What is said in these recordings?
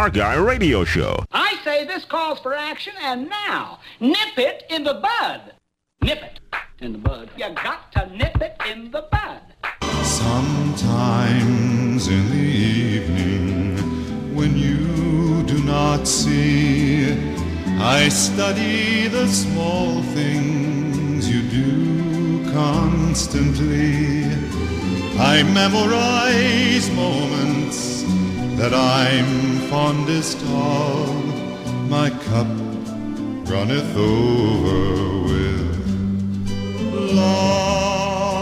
Christian Car Guy radio show. I say this calls for action, and now, nip it in the bud. Nip it in the bud. You got to nip it in the bud. Sometimes in the evening, when you do not see, I study the small things you do constantly. I memorize moments that I'm fondest of. My cup runneth over with love.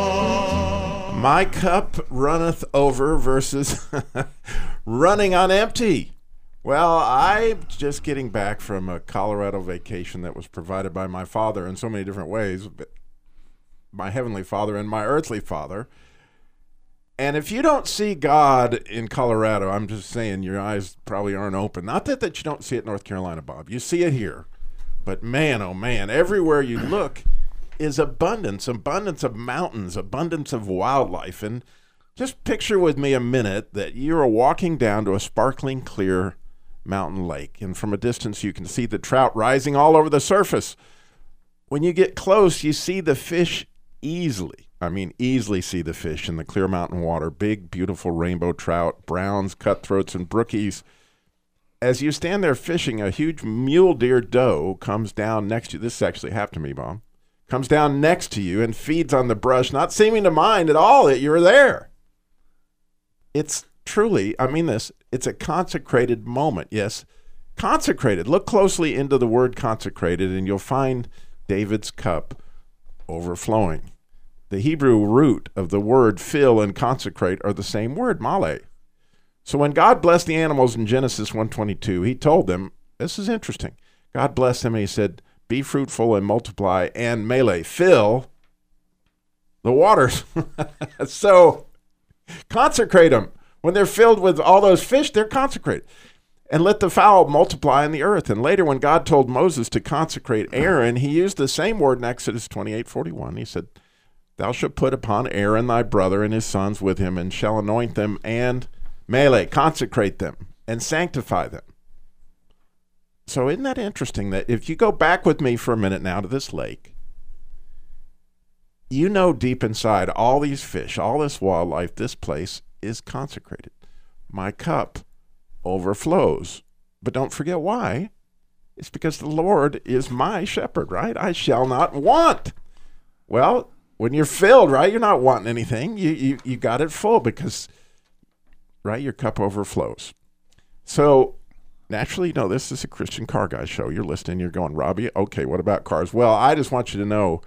My cup runneth over versus running on empty. Well, I'm just getting back from a Colorado vacation that was provided by my father in so many different ways, my heavenly father and my earthly father. And if you don't see God in Colorado, I'm just saying your eyes probably aren't open. Not that, that you don't see it in North Carolina, Bob. You see it here. But man, oh man, everywhere you look is abundance, abundance of mountains, abundance of wildlife. And just picture with me a minute that you are walking down to a sparkling clear mountain lake. And from a distance, you can see the trout rising all over the surface. When you get close, you see the fish easily. I mean, easily see the fish in the clear mountain water. Big, beautiful rainbow trout, browns, cutthroats, and brookies. As you stand there fishing, a huge mule deer doe comes down next to you. This actually happened to me, Bob. Comes down next to you and feeds on the brush, not seeming to mind at all that you're there. It's truly, I mean this, it's a consecrated moment. Yes, consecrated. Look closely into the word consecrated, and you'll find David's cup overflowing. The Hebrew root of the word fill and consecrate are the same word, male. So when God blessed the animals in Genesis 122, he told them, this is interesting. God blessed them and he said, be fruitful and multiply and melee, fill the waters. so consecrate them. When they're filled with all those fish, they're consecrated. And let the fowl multiply in the earth. And later, when God told Moses to consecrate Aaron, he used the same word in Exodus 28 41. He said, Thou shalt put upon Aaron thy brother and his sons with him, and shall anoint them and melee, consecrate them and sanctify them. So, isn't that interesting that if you go back with me for a minute now to this lake, you know deep inside all these fish, all this wildlife, this place is consecrated. My cup overflows. But don't forget why. It's because the Lord is my shepherd, right? I shall not want. Well, when you're filled, right, you're not wanting anything. You you you got it full because right, your cup overflows. So naturally, you know, this is a Christian car guy show. You're listening, you're going, Robbie, okay, what about cars? Well, I just want you to know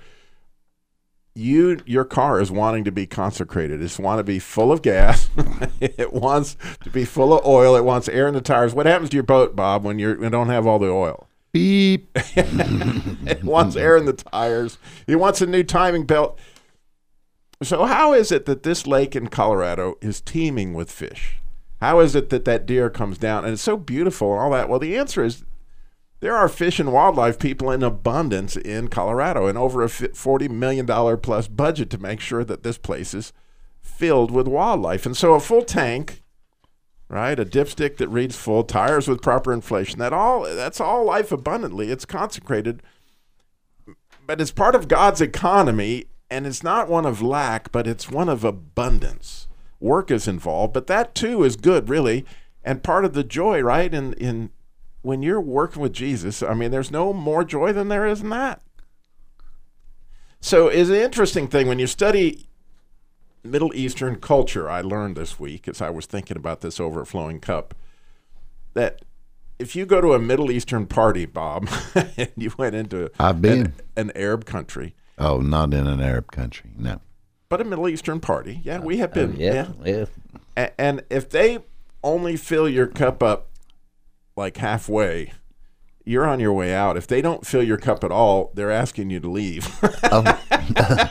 you your car is wanting to be consecrated. It's want to be full of gas. it wants to be full of oil. It wants air in the tires. What happens to your boat, Bob, when you're you don't have all the oil? Beep. it wants air in the tires. It wants a new timing belt. So how is it that this lake in Colorado is teeming with fish? How is it that that deer comes down and it's so beautiful and all that? Well, the answer is there are fish and wildlife people in abundance in Colorado and over a $40 million plus budget to make sure that this place is filled with wildlife. And so a full tank, right? A dipstick that reads full, tires with proper inflation, that all that's all life abundantly. It's consecrated. But it's part of God's economy and it's not one of lack, but it's one of abundance. Work is involved, but that too is good, really. And part of the joy, right? In in when you're working with Jesus, I mean, there's no more joy than there is in that. So, it's an interesting thing when you study Middle Eastern culture. I learned this week as I was thinking about this overflowing cup that if you go to a Middle Eastern party, Bob, and you went into I've been. an, an Arab country, Oh, not in an Arab country. No. but a Middle Eastern party, yeah, we have uh, been, yeah, yeah. A- and if they only fill your cup up like halfway, you're on your way out. If they don't fill your cup at all, they're asking you to leave. Oh.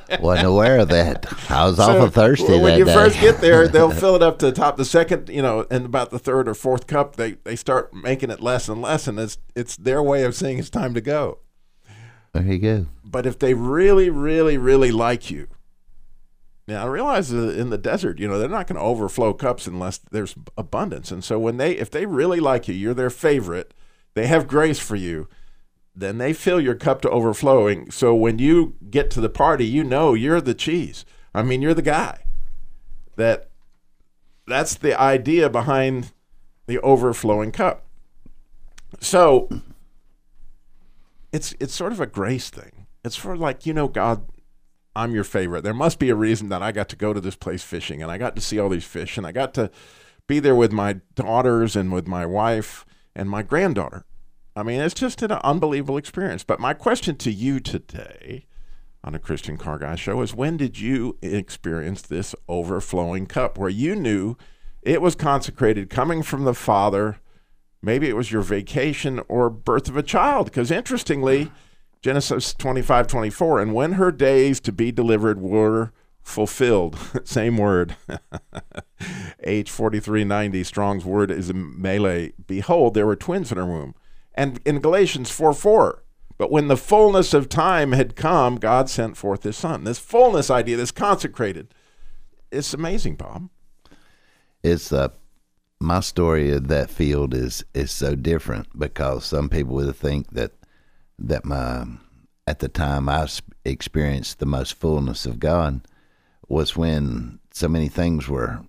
Wasn't aware of that. I was So, awful thirsty when you day. first get there, they'll fill it up to the top. The second, you know, and about the third or fourth cup, they they start making it less and less, and it's it's their way of saying it's time to go. there you go. But if they really, really, really like you, Now I realize in the desert, you know, they're not going to overflow cups unless there's abundance. And so when they, if they really like you, you're their favorite, they have grace for you, then they fill your cup to overflowing. So when you get to the party, you know you're the cheese. I mean, you're the guy. That that's the idea behind the overflowing cup. So it's it's sort of a grace thing. It's for like, you know, God, I'm your favorite. There must be a reason that I got to go to this place fishing and I got to see all these fish and I got to be there with my daughters and with my wife and my granddaughter. I mean, it's just an unbelievable experience. But my question to you today on a Christian Car Guy show is when did you experience this overflowing cup where you knew it was consecrated coming from the Father? Maybe it was your vacation or birth of a child. Because interestingly, Genesis 25, 24, and when her days to be delivered were fulfilled, same word, H 4390, Strong's word is a melee. Behold, there were twins in her womb. And in Galatians 4, 4, but when the fullness of time had come, God sent forth his son. This fullness idea, this consecrated, it's amazing, Bob. It's uh, my story of that field is is so different because some people would think that that my at the time I experienced the most fullness of God was when so many things were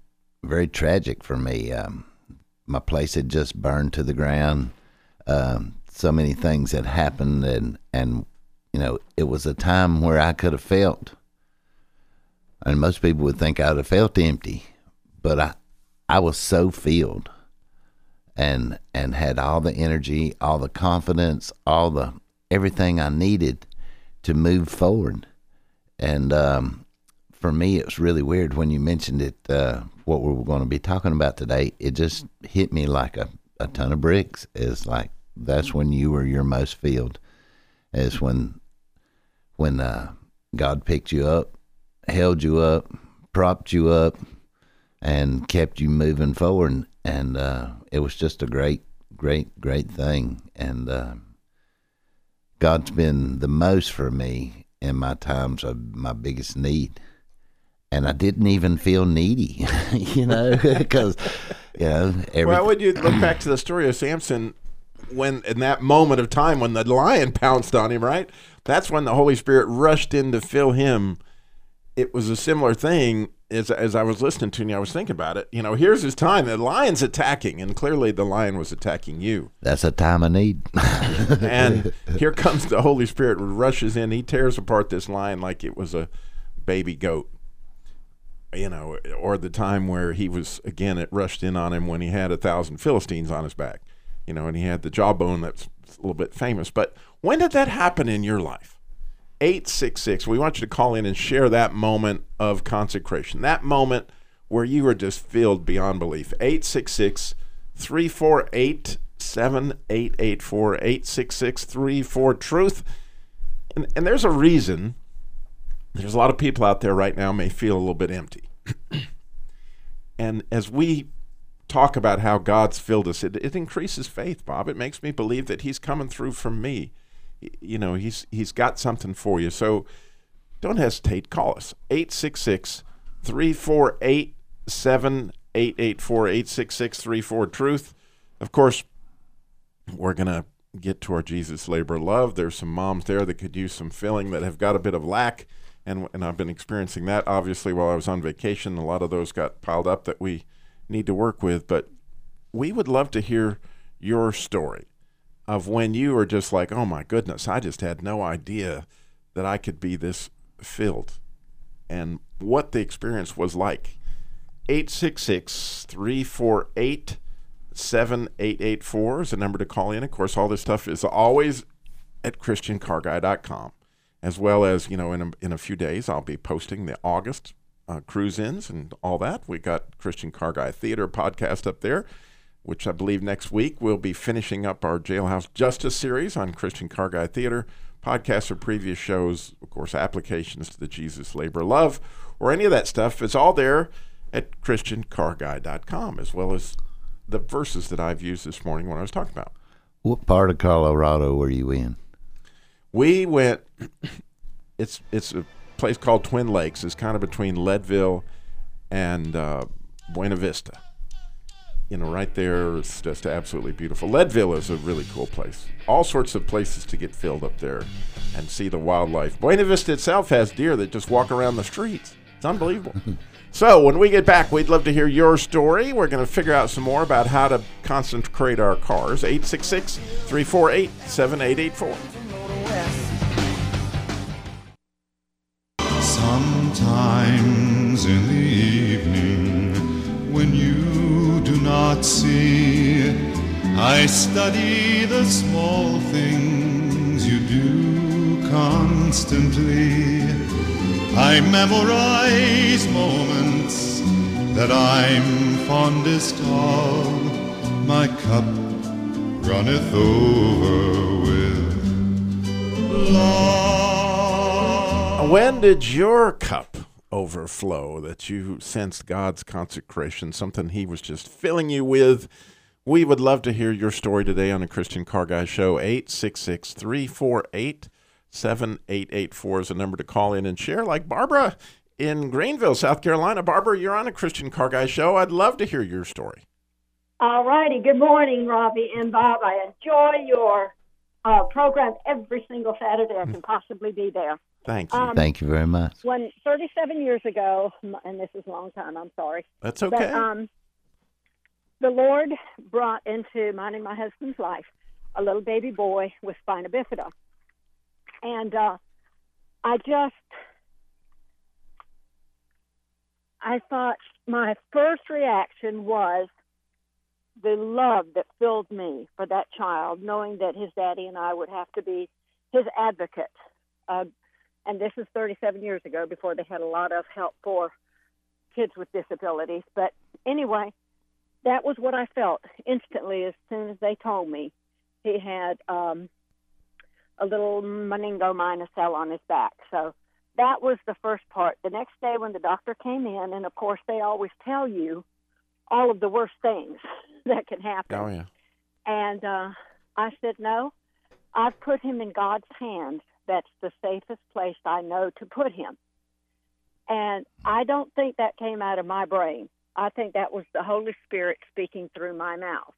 very tragic for me. Um, my place had just burned to the ground. Um, so many things had happened, and and you know it was a time where I could have felt, and most people would think I'd have felt empty, but I I was so filled, and and had all the energy, all the confidence, all the everything I needed to move forward, and um, for me it was really weird when you mentioned it. Uh, what we were going to be talking about today, it just hit me like a, a ton of bricks. is like that's when you were your most filled. Is when when uh, God picked you up, held you up, propped you up, and kept you moving forward. And uh, it was just a great, great, great thing. And uh, God's been the most for me in my times of my biggest need. And I didn't even feel needy, you know, because you know every, Well, when you look back to the story of Samson, when in that moment of time when the lion pounced on him, right? That's when the Holy Spirit rushed in to fill him. It was a similar thing as as I was listening to you. I was thinking about it. You know, here's his time. The lion's attacking, and clearly the lion was attacking you. that's a time of need. And here comes the Holy Spirit, rushes in. He tears apart this lion like it was a baby goat. You know, or the time where he was again, it rushed in on him when he had a thousand Philistines on his back. You know, and he had the jawbone that's a little bit famous. But when did that happen in your life? 866. We want you to call in and share that moment of consecration, that moment where you were just filled beyond belief. 866 348 7884 866 34 Truth. And, and there's a reason there's a lot of people out there right now may feel a little bit empty. and as we talk about how God's filled us, it, it increases faith, Bob. It makes me believe that He's coming through for me. You know, He's He's got something for you. So don't hesitate. Call us 866 348 7884 866 34 Truth. Of course, we're going to get to our Jesus Labor Love. There's some moms there that could use some filling that have got a bit of lack. And, and I've been experiencing that obviously while I was on vacation. A lot of those got piled up that we need to work with. But we would love to hear your story of when you were just like, oh my goodness, I just had no idea that I could be this filled and what the experience was like. 866 348 7884 is the number to call in. Of course, all this stuff is always at ChristianCarGuy.com, as well as, you know, in a, in a few days, I'll be posting the August uh, cruise ins and all that. We got Christian Car Guy Theater podcast up there, which I believe next week we'll be finishing up our Jailhouse Justice series on Christian Car Guy Theater. Podcasts or previous shows, of course, applications to the Jesus Labor Love, or any of that stuff is all there at ChristianCarGuy.com, as well as the verses that I've used this morning when I was talking about. what part of Colorado were you in? We went. It's it's a place called Twin Lakes. It's kind of between Leadville and uh, Buena Vista. You know, right there, it's just absolutely beautiful. Leadville is a really cool place. All sorts of places to get filled up there and see the wildlife. Buena Vista itself has deer that just walk around the streets. It's unbelievable. so, when we get back, we'd love to hear your story. We're going to figure out some more about how to concentrate our cars. 866 348 7884. Sometimes in the evening, when you do not see, I study the small things you do constantly. I memorize moments that I'm fondest of. My cup runneth over with When did your cup overflow that you sensed God's consecration, something He was just filling you with? We would love to hear your story today on the Christian Car Guy Show. 866 348 7884 is a number to call in and share, like Barbara in Greenville, South Carolina. Barbara, you're on a Christian Car Guy Show. I'd love to hear your story. All righty. Good morning, Robbie and Bob. I enjoy your uh, program every single Saturday I can possibly be there. Thank you. Um, Thank you very much. When 37 years ago, and this is a long time, I'm sorry, That's but okay. um, the Lord brought into mine and my husband's life a little baby boy with spina bifida. And uh, I just, I thought my first reaction was the love that filled me for that child, knowing that his daddy and I would have to be his advocate. Uh, and this is 37 years ago before they had a lot of help for kids with disabilities. But anyway, that was what I felt instantly as soon as they told me he had um, a little meningomyelocele on his back. So that was the first part. The next day when the doctor came in, and of course they always tell you all of the worst things that can happen. oh, yeah. And uh, I said, no, I've put him in God's hands. That's the safest place I know to put him. And I don't think that came out of my brain. I think that was the Holy Spirit speaking through my mouth.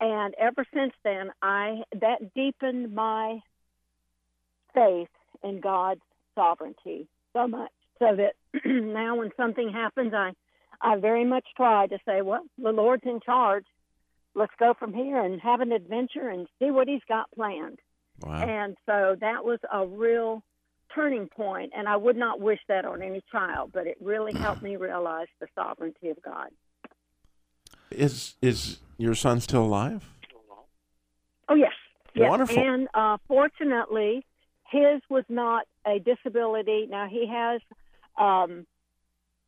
And ever since then, I that deepened my faith in God's sovereignty so much, so that now when something happens, I I very much try to say, well, the Lord's in charge. Let's go from here and have an adventure and see what He's got planned. Wow. And so that was a real turning point, and I would not wish that on any child, but it really helped me realize the sovereignty of God. Is is your son still alive? Oh yes, yes. Wonderful. And uh, fortunately, his was not a disability. Now he has, um,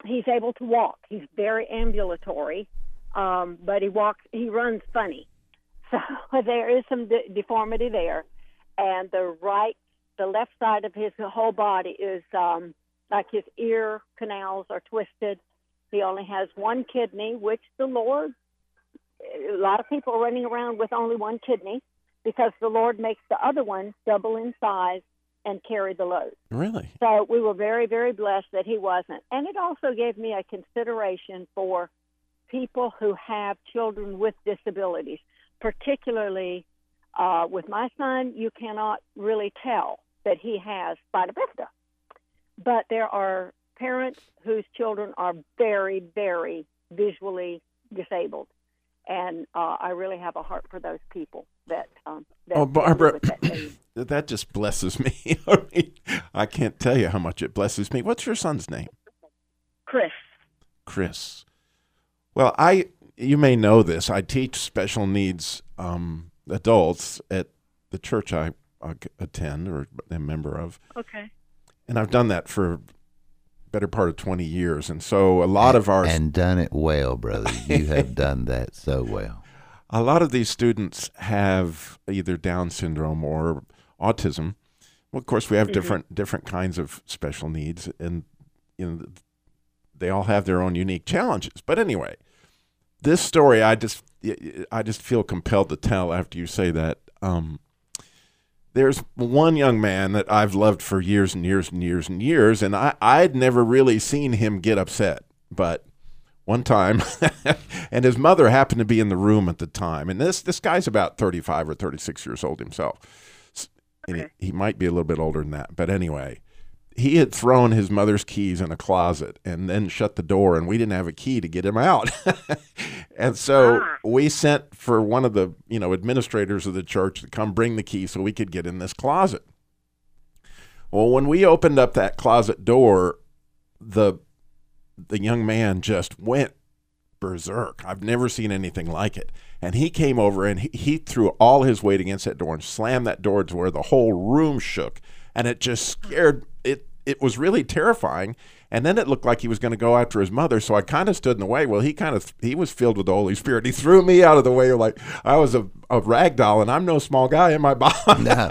he's able to walk. He's very ambulatory, um, but he walks. He runs funny, so there is some de- deformity there. And the right, the left side of his whole body is um, like his ear canals are twisted. He only has one kidney, which the Lord. A lot of people are running around with only one kidney because the Lord makes the other one double in size and carry the load. Really? So we were very, very blessed that he wasn't. And it also gave me a consideration for people who have children with disabilities, particularly uh, with my son, you cannot really tell that he has spina bifida. But there are parents whose children are very, very visually disabled. And uh, I really have a heart for those people that. Um, that Oh, Barbara, that that just blesses me. I, can't tell you how much it blesses me. What's your son's name? Chris. Chris. Well, I you may know this. I teach special needs um, adults at the church I, I attend or am a member of, Okay. and I've done that for better part of twenty years. And so a lot of our and done it well, brother. You have done that so well. A lot of these students have either Down syndrome or autism. Well, of course, we have different different kinds of special needs, and you know, they all have their own unique challenges. But anyway, this story, I just I just feel compelled to tell after you say that. Um, there's one young man that I've loved for years and years and years and years, and I, I'd never really seen him get upset. But one time, and his mother happened to be in the room at the time. And this, this guy's about 35 or 36 years old himself. And Okay. he, he might be a little bit older than that. But anyway, he had thrown his mother's keys in a closet and then shut the door, and we didn't have a key to get him out. and so Ah. we sent for one of the you know administrators of the church to come bring the key so we could get in this closet. Well, when we opened up that closet door, the the young man just went berserk. I've never seen anything like it. And he came over and he, he threw all his weight against that door and slammed that door to where the whole room shook. And it just scared it. It was really terrifying. And then it looked like he was going to go after his mother. So I kind of stood in the way. Well, he kind of he was filled with the Holy Spirit. He threw me out of the way like I was a, a rag doll, and I'm no small guy in my body. No,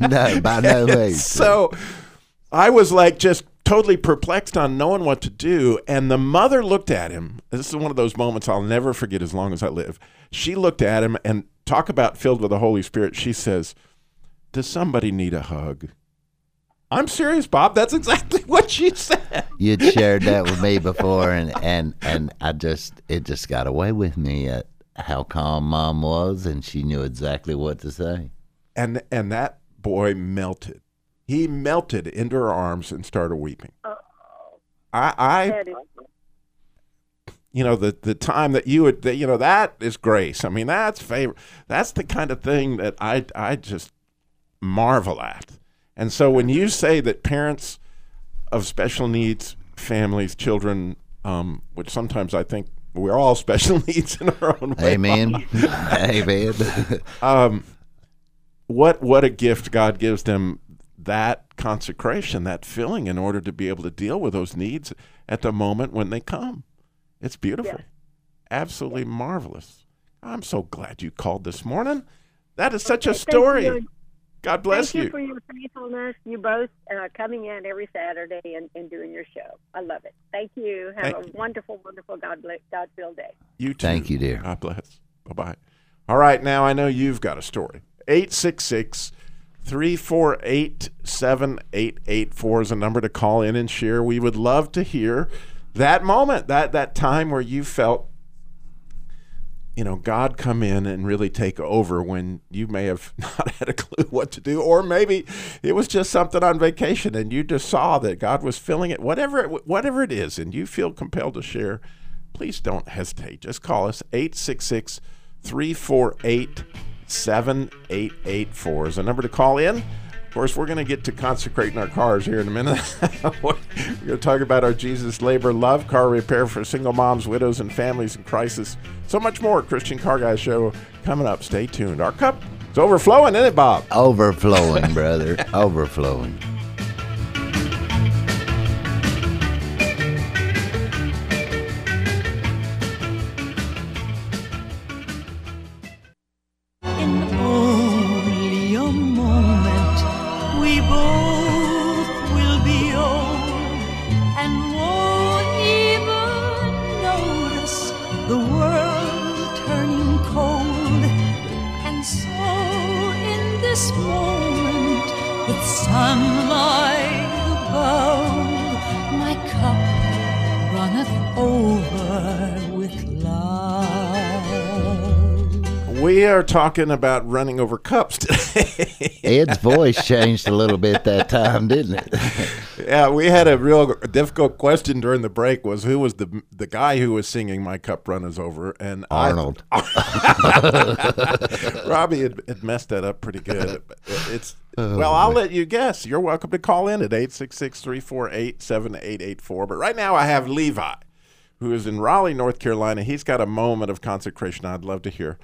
no, by no means. So I was like just totally perplexed on knowing what to do. And the mother looked at him. This is one of those moments I'll never forget as long as I live. She looked at him and talk about filled with the Holy Spirit. She says, Does somebody need a hug? I'm serious, Bob. That's exactly what she said. You'd shared that with me before, and and and I just it just got away with me at how calm mom was, and she knew exactly what to say. And and that boy melted. He melted into her arms and started weeping. I, I you know the the time that you would that, you know that is grace i mean that's favor that's the kind of thing that i i just marvel at and so when you say that parents of special needs families children um, which sometimes i think we're all special needs in our own way Amen. Amen. um, what what a gift God gives them that consecration, that filling, in order to be able to deal with those needs at the moment when they come. It's beautiful, absolutely marvelous. I'm so glad you called this morning. That is such a story. you. God bless Thank you. you. for your faithfulness. You both uh, coming in every Saturday and, and doing your show. I love it. Thank you. Have Thank a you. wonderful, wonderful God bless, God filled day. You too. Thank you, dear. God bless. Bye bye. All right, now I know you've got a story. 866 348 7884 is a number to call in and share. We would love to hear that moment, that, that time where you felt, you know, God come in and really take over when you may have not had a clue what to do, or maybe it was just something on vacation and you just saw that God was filling it, whatever it, whatever it is, and you feel compelled to share. Please don't hesitate. Just call us 866 348 7884 is a number to call in. Of course, we're going to get to consecrating our cars here in a minute. we're going to talk about our Jesus Labor Love car repair for single moms, widows, and families in crisis. So much more. Christian Car Guy Show coming up. Stay tuned. Our cup is overflowing, isn't it, Bob? Overflowing, brother. Overflowing. Talking about running over cups today. Ed's voice changed a little bit that time, didn't it? yeah, we had a real difficult question during the break was who was the the guy who was singing My Cup Runneth Over? And I- Arnold. Robbie had, had messed that up pretty good. It's oh, well, I'll let you guess. You're welcome to call in at 866-348-7884. But right now I have Levi, who is in Raleigh, North Carolina. He's got a moment of consecration I'd love to hear.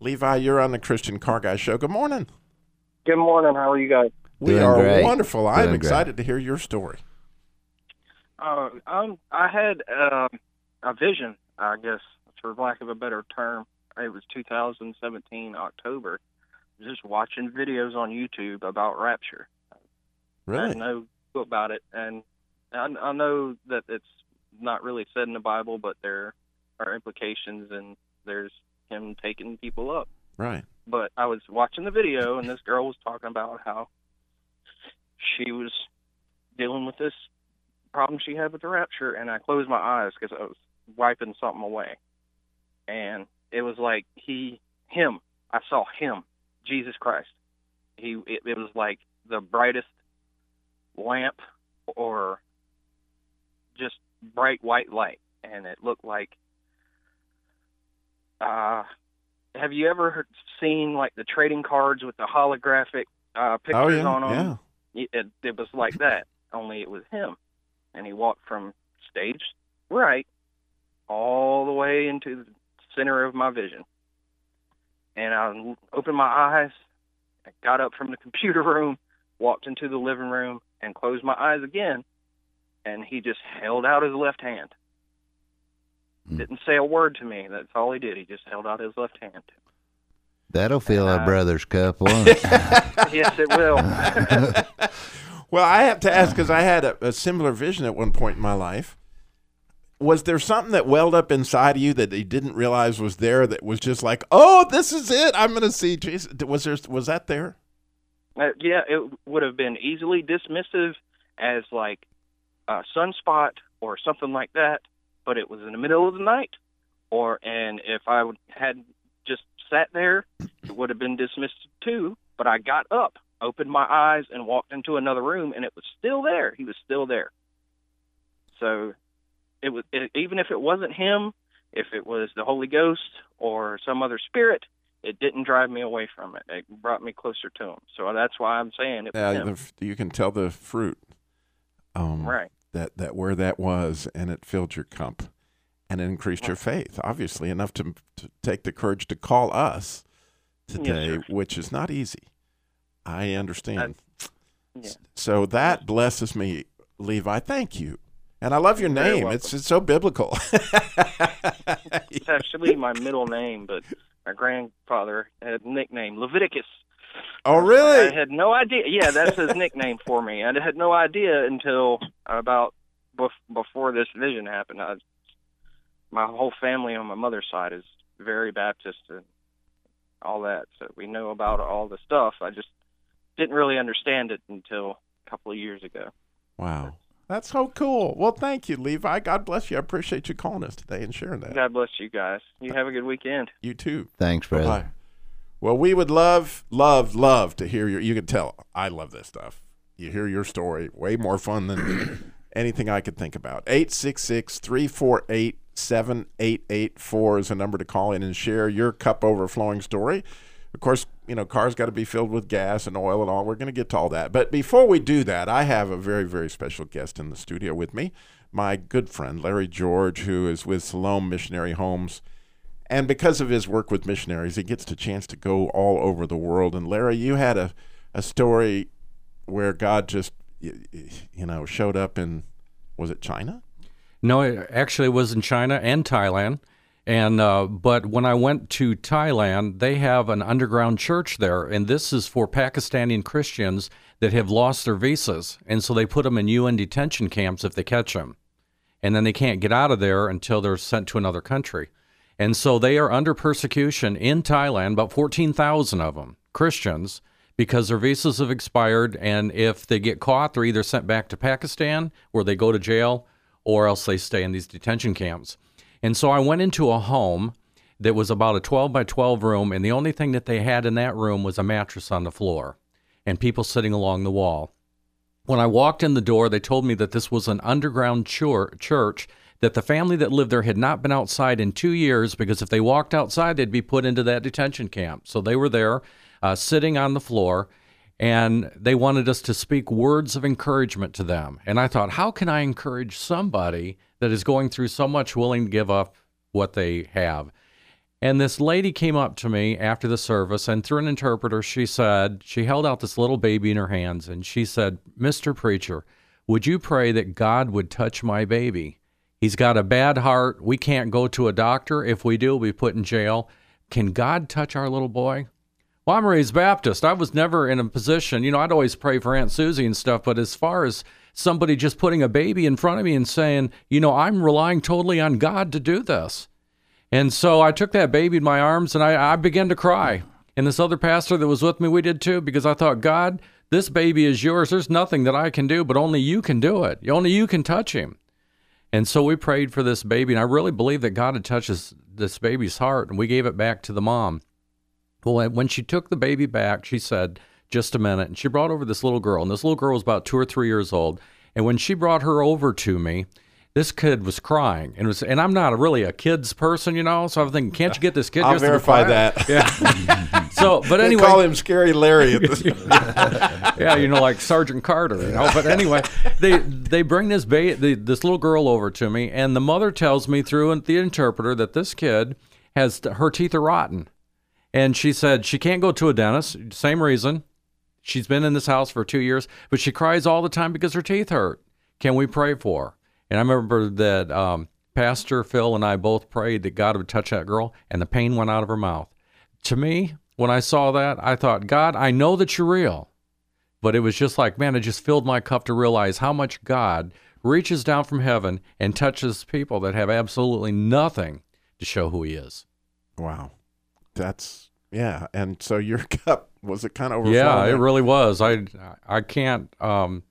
Levi, you're on the Christian Car Guy Show. Good morning. Good morning. How are you guys? We Doing are great. wonderful. I'm Doing great. excited to hear your story. Uh, um, I had um, a vision, I guess, for lack of a better term. It was 2017 October. Just watching videos on YouTube about rapture. I Really? had no clue about it, and I, I know that it's not really said in the Bible, but there are implications, and there's him taking people up. Right. but I was watching the video, and this girl was talking about how she was dealing with this problem she had with the rapture, and I closed my eyes because I was wiping something away, and it was like he, him, I saw him, Jesus Christ. He, it, it was like the brightest lamp or just bright white light, and it looked like. Uh, have you ever seen like the trading cards with the holographic uh, pictures Oh yeah, on them? yeah. it, it, it was like that, only it was him. And he walked from stage right all the way into the center of my vision. And I opened my eyes, I got up from the computer room, walked into the living room, and closed my eyes again. And he just held out his left hand. Mm. Didn't say a word to me. That's all he did. He just held out his left hand. That'll fill a Uh, brother's cup, won't it? yes, it will. Well, I have to ask because I had a, a similar vision at one point in my life. Was there something that welled up inside of you that you didn't realize was there? That was just like, oh, this is it. I'm going to see Jesus. Was there? Was that there? Uh, yeah, it would have been easily dismissive as like a sunspot or something like that, but it was in the middle of the night, or and if I would, had just sat there, it would have been dismissed too. But I got up, opened my eyes, and walked into another room, and it was still there. He was still there. So it was it, even if it wasn't him, if it was the Holy Ghost or some other spirit, it didn't drive me away from it. It brought me closer to him. So that's why I'm saying it was him. the, you can tell the fruit. Um, Right. That that where that was, and it filled your cup, and it increased your faith. Obviously, enough to, to take the courage to call us today, sir. which is not easy. I understand. yeah. So that blesses me, Levi. Thank you. And I love your You're name. It's it's so biblical. It's actually my middle name, but my grandfather had a nickname Leviticus. oh, really? I had no idea. Yeah, that's his nickname for me. I had no idea until about bef- before this vision happened. I, my whole family on my mother's side is very Baptist and all that, so we know about all the stuff. I just didn't really understand it until a couple of years ago. Wow. That's so cool. Well, thank you, Levi. God bless you. I appreciate you calling us today and sharing that. God bless you guys. You have a good weekend. You too. Thanks, brother. Bye. Well, we would love, love, love to hear your. You can tell I love this stuff. You hear your story, way more fun than anything I could think about. 866 348 7884 is a number to call in and share your cup overflowing story. Of course, you know, cars got to be filled with gas and oil and all. We're going to get to all that. But before we do that, I have a very, very special guest in the studio with me, my good friend, Larry George, who is with Salome Missionary Homes. And because of his work with missionaries, he gets the chance to go all over the world. And Larry, you had a, a story where God just, you know, showed up in, was it China? No, it actually it was in China and Thailand. And uh, but when I went to Thailand, they have an underground church there, and this is for Pakistani Christians that have lost their visas, and so they put them in UN detention camps if they catch them, and then they can't get out of there until they're sent to another country, and so they are under persecution in Thailand. About fourteen thousand of them Christians because their visas have expired, and if they get caught, they're either sent back to Pakistan where they go to jail, or else they stay in these detention camps. And so I went into a home that was about a 12 by 12 room, and the only thing that they had in that room was a mattress on the floor and people sitting along the wall. When I walked in the door, they told me that this was an underground chur- church, that the family that lived there had not been outside in two years because if they walked outside, they'd be put into that detention camp. So they were there uh, sitting on the floor and they wanted us to speak words of encouragement to them. And I thought, how can I encourage somebody that is going through so much willing to give up what they have? And this lady came up to me after the service, and through an interpreter, she said, she held out this little baby in her hands, and she said, Mr. Preacher, would you pray that God would touch my baby? He's got a bad heart. We can't go to a doctor. If we do, we'll be put in jail. Can God touch our little boy? Well, I'm raised Baptist. I was never in a position, you know, I'd always pray for Aunt Susie and stuff, but as far as somebody just putting a baby in front of me and saying, you know, I'm relying totally on God to do this. And so I took that baby in my arms and I, I began to cry. And this other pastor that was with me, we did too, because I thought, God, this baby is yours. There's nothing that I can do, but only you can do it. Only you can touch him. And so we prayed for this baby, and I really believe that God had touched this, baby's heart, and we gave it back to the mom. Well, when she took the baby back, she said, just a minute, and she brought over this little girl, and this little girl was about two or three years old. And when she brought her over to me, this kid was crying and was and I'm not a, really a kids person, you know. So I'm thinking, can't you get this kid? I'll verify that. Yeah. so, but anyway, They call him Scary Larry. At this yeah, you know, like Sergeant Carter, you know. But anyway, they they bring this ba- the, this little girl over to me, and the mother tells me through the interpreter that this kid has her teeth are rotten, and she said she can't go to a dentist. Same reason. She's been in this house for two years, but she cries all the time because her teeth hurt. Can we pray for her? And I remember that um, Pastor Phil and I both prayed that God would touch that girl, and the pain went out of her mouth. To me, when I saw that, I thought, God, I know that you're real. But it was just like, man, it just filled my cup to realize how much God reaches down from heaven and touches people that have absolutely nothing to show who He is. wow, that's yeah. And so your cup was it kind of overflowing? Yeah, it really was. I I can't um,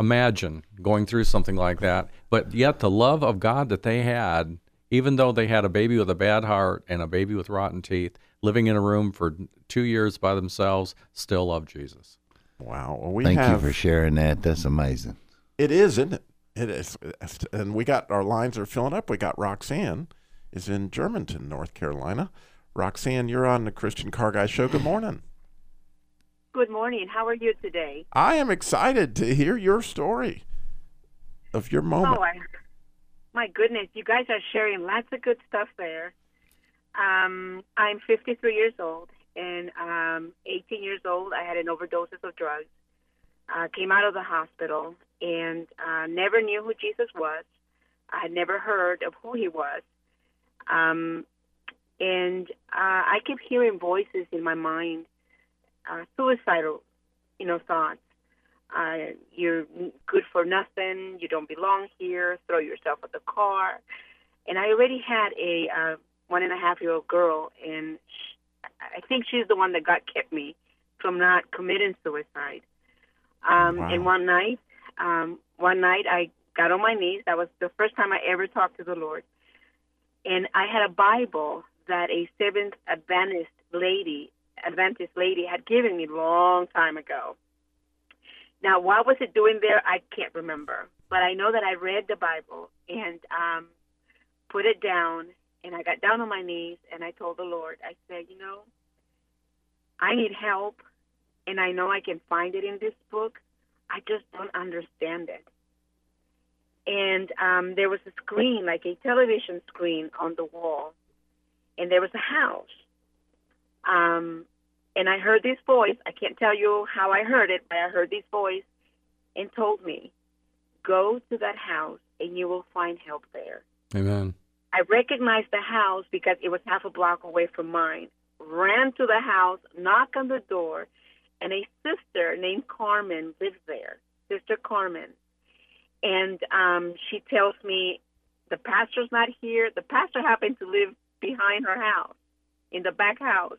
imagine going through something like that. But yet, the love of God that they had, even though they had a baby with a bad heart and a baby with rotten teeth, living in a room for two years by themselves, still loved Jesus. Wow. Well, we Thank have you for sharing that. That's amazing. It is, isn't it? It is. And we got our lines are filling up. We got Roxanne is in Germantown, North Carolina. Roxanne, you're on the Christian Car Guy Show. Good morning. Good morning. How are you today? I am excited to hear your story of your moment. Oh, I, my goodness, you guys are sharing lots of good stuff there. Um, I'm 53 years old, and um, 18 years old, I had an overdose of drugs. Uh, came out of the hospital and uh, never knew who Jesus was. I had never heard of who he was. Um, and uh, I kept hearing voices in my mind, uh, suicidal, you know, thoughts. Uh, you're good for nothing. You don't belong here. Throw yourself at the car. And I already had a uh, one and a half year old girl, and sh I think she's the one that got kept me from not committing suicide. Um, Wow. And one night, um, one night I got on my knees. That was the first time I ever talked to the Lord. And I had a Bible that a Seventh Adventist lady, Adventist lady, had given me long time ago. Now, what was it doing there? I can't remember, but I know that I read the Bible and um, put it down, and I got down on my knees and I told the Lord, I said, you know, I need help, and I know I can find it in this book. I just don't understand it. And um, there was a screen, like a television screen, on the wall, and there was a house. Um, and I heard this voice. I can't tell you how I heard it, but I heard this voice and told me, "Go to that house, and you will find help there." Amen. I recognized the house because it was half a block away from mine. Ran to the house, knocked on the door, and a sister named Carmen lives there. Sister Carmen, and um, she tells me the pastor's not here. The pastor happened to live behind her house, in the back house.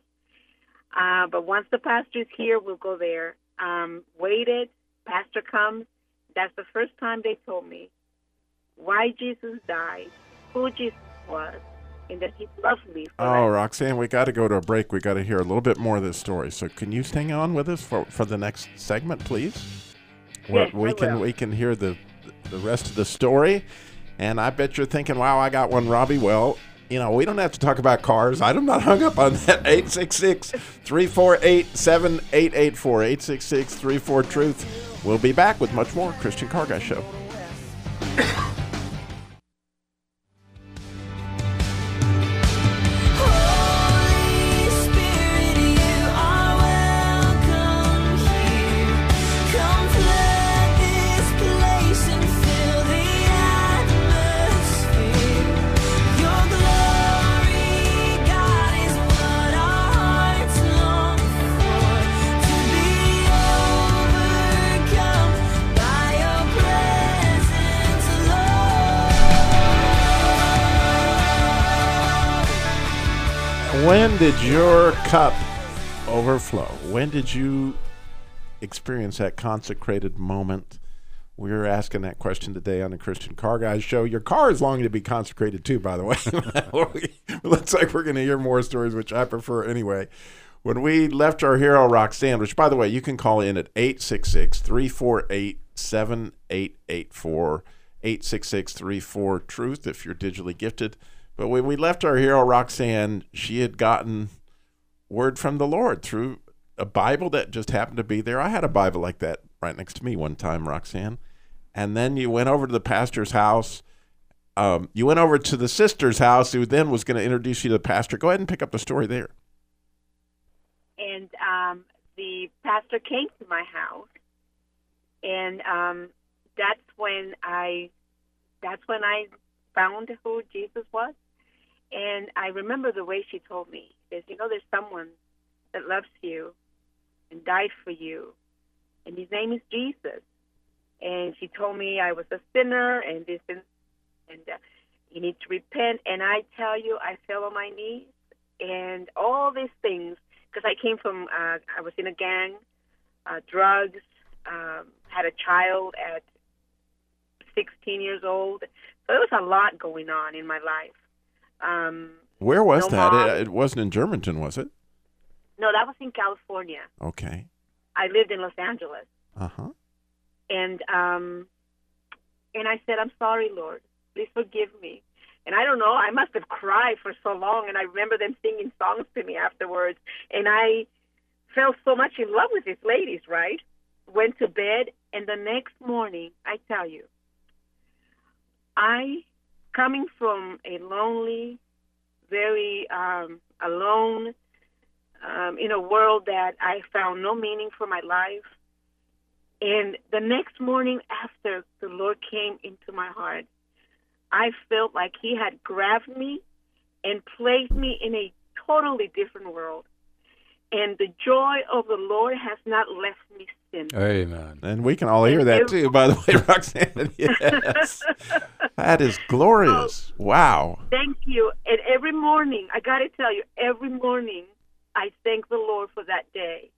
Uh, but once the pastor's here, we'll go there. Um, waited. Pastor comes. That's the first time they told me why Jesus died, who Jesus was, and that He loved me. For Oh, Roxanne, we got to go to a break. We got to hear a little bit more of this story. So, can you hang on with us for, for the next segment, please? Where Yes, we I can will. we can hear the the rest of the story. And I bet you're thinking, "Wow, I got one, Robbie." Well, you know, we don't have to talk about cars. I'm not hung up on that. 866-348-7884. 866-34 Truth. We'll be back with much more Christian Car Guy Show. Did your cup overflow. When did you experience that consecrated moment? We're asking that question today on the Christian Car Guys show. Your car is longing to be consecrated too, by the way. Looks like we're going to hear more stories, which I prefer anyway. When we left our hero Roxanne, which by the way, you can call in at 866 348 7884, 866 34 Truth if you're digitally gifted. But when we left our hero Roxanne, she had gotten word from the Lord through a Bible that just happened to be there. I had a Bible like that right next to me one time, Roxanne. And then you went over to the pastor's house. Um, you went over to the sister's house, who then was going to introduce you to the pastor. Go ahead and pick up the story there. and um, the pastor came to my house, and um, that's when I, that's when I found who Jesus was, and I remember the way she told me. Says, "You know, there's someone that loves you, and died for you, and his name is Jesus." And she told me I was a sinner, and this and and uh, you need to repent. And I tell you, I fell on my knees, and all these things because I came from, uh, I was in a gang, uh, drugs, um, had a child at 16 years old. So there was a lot going on in my life. Um, Where was No that? It, it wasn't in Germantown, was it? no, that was in California. Okay. I lived in Los Angeles, Uh huh. and um, and I said, "I'm sorry, Lord. Please forgive me." And I don't know, I must have cried for so long, and I remember them singing songs to me afterwards, and I fell so much in love with these ladies. Right? Went to bed, and the next morning, I tell you, I coming from a lonely, very um, alone, um, in a world that I found no meaning for my life. And the next morning after the Lord came into my heart, I felt like He had grabbed me and placed me in a totally different world. And the joy of the Lord has not left me since. Amen. And we can all hear that too, by the way, Roxanne. Yes. That is glorious. Oh, wow. Thank you. And every morning, I got to tell you, every morning, I thank the Lord for that day,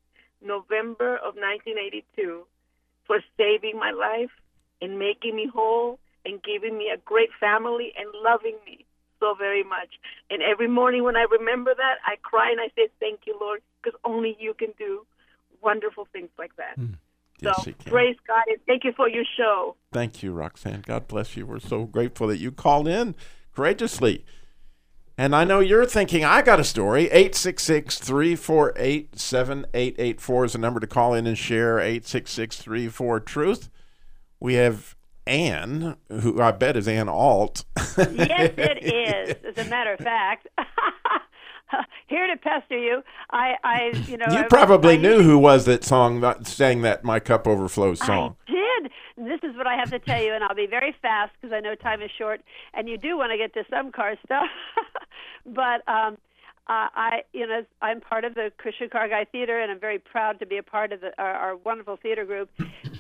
November of 1982, for saving my life and making me whole and giving me a great family and loving me so very much. And every morning when I remember that, I cry and I say, Thank you, Lord, because only you can do wonderful things like that. Hmm. Yes, so praise God and thank you for your show. Thank you, Roxanne. God bless you. We're so grateful that you called in courageously. And I know you're thinking, I got a story. 866 348 7884 is the number to call in and share. 866 34 Truth. We have Ann, who I bet is Ann Alt. yes, it is. As a matter of fact, here to pester you, I, I, you know, You probably I knew who was that song that sang that "My Cup Overflows" song. I did. This is what I have to tell you, and I'll be very fast because I know time is short, and you do want to get to some car stuff. but um, uh, I, you know, I'm part of the Christian Car Guy Theater, and I'm very proud to be a part of the, our, our wonderful theater group.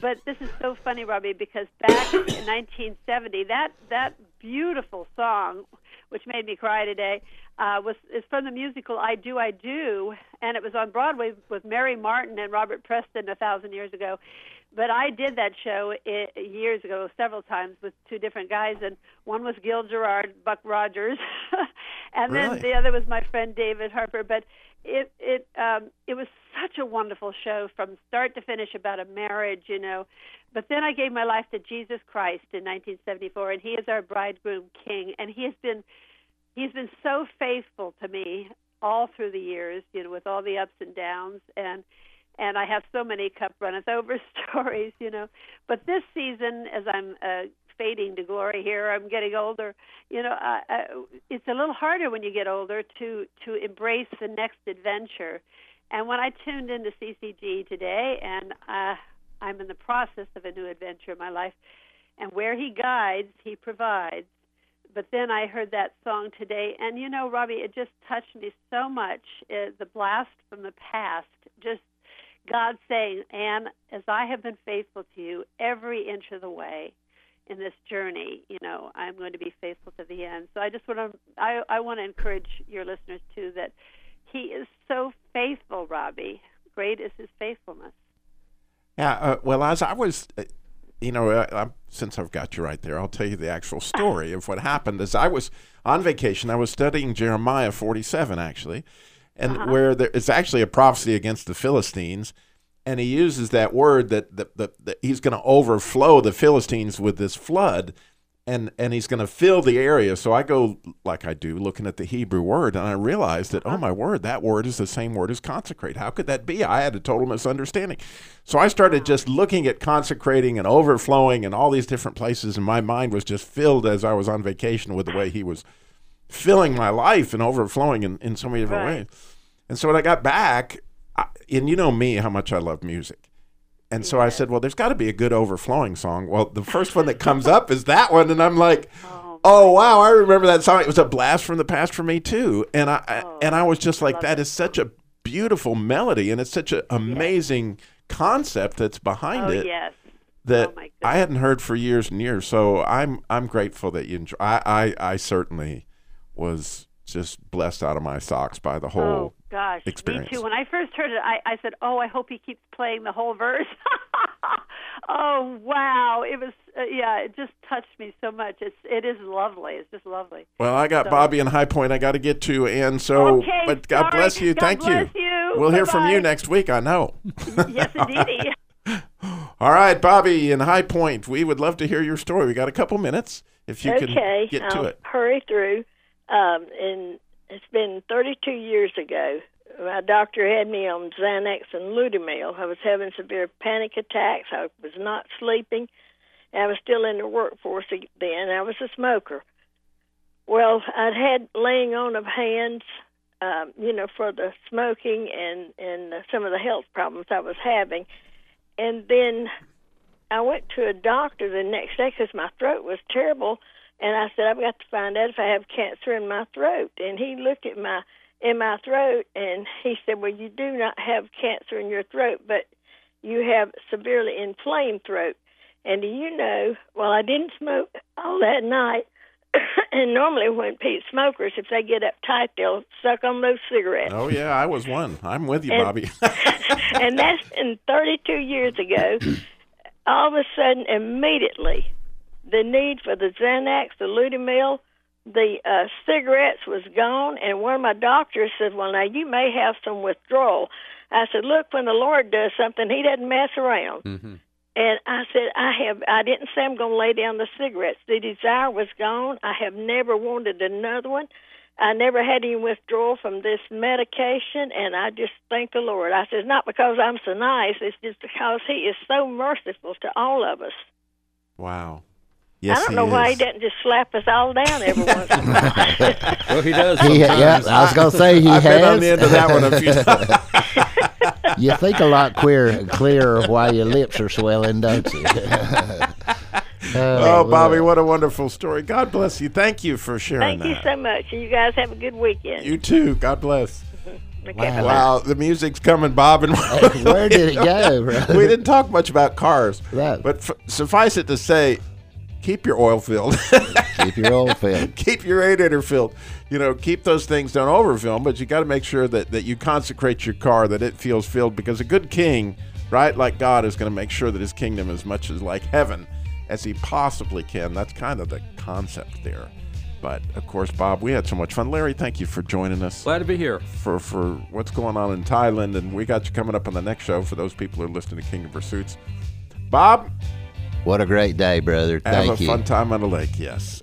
But this is so funny, Robbie, because back in 1970, that that beautiful song, which made me cry today, uh, was is from the musical "I Do, I Do," and it was on Broadway with Mary Martin and Robert Preston a thousand years ago. But I did that show i years ago, several times with two different guys, and one was Gil Gerard, Buck Rogers, and Really? then the other was my friend David Harper. But it it um, it was such a wonderful show from start to finish about a marriage, you know. But then I gave my life to Jesus Christ in 1974, and He is our bridegroom King, and He has been He's been so faithful to me all through the years, you know, with all the ups and downs, and and I have so many cup runneth over stories, you know. But this season, as I'm uh, fading to glory here, I'm getting older. You know, uh, uh, it's a little harder when you get older to to embrace the next adventure. And when I tuned into CCG today, and uh, I'm in the process of a new adventure in my life, and where He guides, He provides. But then I heard that song today, and you know, Robbie, it just touched me so much. Uh, the blast from the past, just God saying, Anne, as I have been faithful to you every inch of the way in this journey, you know, I'm going to be faithful to the end. So I just want to, I, I want to encourage your listeners too that He is so faithful, Robbie. Great is his faithfulness. Yeah, uh, well, as I was, uh, you know, uh, since I've got you right there, I'll tell you the actual story of what happened. As I was on vacation, I was studying Jeremiah 47, actually, and Uh-huh. where it's actually a prophecy against the Philistines, and he uses that word that, that, that, that he's going to overflow the Philistines with this flood. And, and he's going to fill the area. So I go, like I do, looking at the Hebrew word, and I realized that, oh my word, that word is the same word as consecrate. How could that be? I had a total misunderstanding. So I started just looking at consecrating and overflowing and all these different places, and my mind was just filled as I was on vacation with the way he was filling my life and overflowing in, in so many different Right. ways. And so when I got back, and you know me, how much I love music. And so I said, well, there's got to be a good overflowing song. Well, the first one that comes up is that one. And I'm like, oh, oh wow, I remember that song. It was a blast from the past for me, too. And I, I- and I was just like, that is such a beautiful melody. And it's such an amazing concept that's behind oh it yes. that Oh, I hadn't heard for years and years. So I'm I'm grateful that you enjoy. I I, I certainly was just blessed out of my socks by the whole. Gosh, experience. me too. When I first heard it, I, I said, "Oh, I hope he keeps playing the whole verse." oh wow, it was uh, yeah, it just touched me so much. It's it is lovely. It's just lovely. Well, I got So- Bobby in High Point. I got to get to, and so. Okay, but God sorry. bless you. God Thank bless you. you. We'll hear from you next week. I know. yes, indeedy. All right, Bobby in High Point. We would love to hear your story. We got a couple minutes if you okay, can get to I'll it. hurry through. Um, and it's been 32 years ago. My doctor had me on Xanax and Ludiomil. I was having severe panic attacks. I was not sleeping. I was still in the workforce then. I was a smoker. Well, I'd had laying on of hands, um, you know, for the smoking and and some of the health problems I was having, and then I went to a doctor the next day because my throat was terrible, and I said I've got to find out if I have cancer in my throat. And he looked at my in my throat and he said, "Well, you do not have cancer in your throat, but you have severely inflamed throat." And do you know? Well, I didn't smoke all that night. and normally, when pe smokers, if they get uptight, they'll suck on those cigarettes. Oh yeah, I was one. I'm with you, And- Bobby. and that's been 32 years ago. All of a sudden, immediately, the need for the Xanax, the Ludiomil, the uh, cigarettes was gone. And one of my doctors said, "Well, now you may have some withdrawal." I said, "Look, when the Lord does something, He doesn't mess around." Mm-hmm. And I said, I have, I didn't say I'm going to lay down the cigarettes. The desire was gone. I have never wanted another one. I never had any withdrawal from this medication, and I just thank the Lord. I said, not because I'm so nice, it's just because He is so merciful to all of us. wow. Yes, I don't he know why He is. doesn't just slap us all down every once in a while. Well, he does. He, yeah, sometimes. I was gonna say he I've has. been on the end of that one a few times. you think a lot clear, clearer why your lips are swelling, don't you? Oh, oh Bobby, what a wonderful story. God bless you. Thank you for sharing Thank you so much, and you guys have a good weekend. You too. God bless. Okay, Wow. Wow, the music's coming, Bob. And Where did it go, bro? we didn't talk much about cars, Right. but f- suffice it to say, keep your oil filled. Keep your oil filled. keep your radiator filled. You know, keep those things. Don't overfill 'em, but you got to make sure that, that you consecrate your car, that it feels filled, because a good king, right, like God, is going to make sure that his kingdom is as much as like heaven as he possibly can. That's kind of the concept there. But of course, Bob, we had so much fun. Larry, thank you for joining us Glad to be here. for for what's going on in Thailand, and we got you coming up on the next show for those people who are listening to King Kingdom Pursuits. Bob, What a great day, brother. Thank have a you. fun time on the lake. Yes.